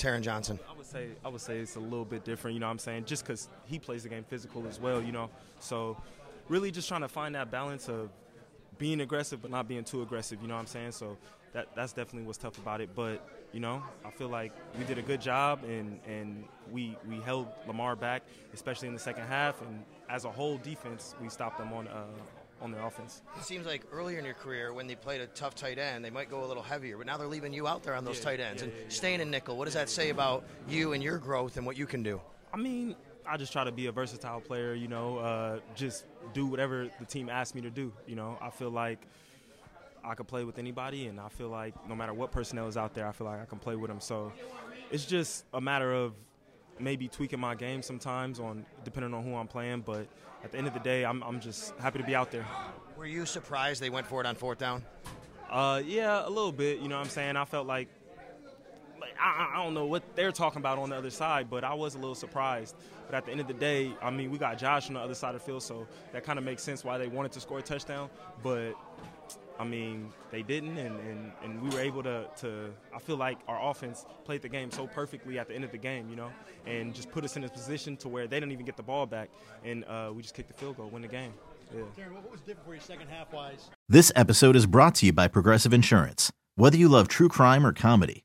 Taron Johnson? I would say I would say it's a little bit different. You know what I'm saying? Just because he plays the game physical as well. You know, so really just trying to find that balance of being aggressive but not being too aggressive. You know what I'm saying? So that that's definitely what's tough about it. But you know, I feel like we did a good job and and we we held Lamar back, especially in the second half. And as a whole defense, we stopped them on. Uh, on their offense. It seems like earlier in your career, when they played a tough tight end, they might go a little heavier, but now they're leaving you out there on those Yeah, tight ends yeah, and staying in nickel. What does that say about you and your growth and what you can do? I mean, I just try to be a versatile player, you know, uh, just do whatever the team asks me to do. You know, I feel like I could play with anybody, and I feel like no matter what personnel is out there, I feel like I can play with them. So it's just a matter of maybe tweaking my game sometimes on depending on who I'm playing. But at the end of the day, I'm, I'm just happy to be out there. Were you surprised they went for it on fourth down? Uh, yeah, a little bit. You know what I'm saying? I felt like, like I, I don't know what they're talking about on the other side, but I was a little surprised. But at the end of the day, I mean, we got Josh on the other side of the field, so that kind of makes sense why they wanted to score a touchdown. But I mean, they didn't, and, and, and we were able to, to. I feel like our offense played the game so perfectly at the end of the game, you know, and just put us in a position to where they didn't even get the ball back, and uh, we just kicked the field goal, win the game. Yeah. Darren, what was different for you second half wise? This episode is brought to you by Progressive Insurance. Whether you love true crime or comedy,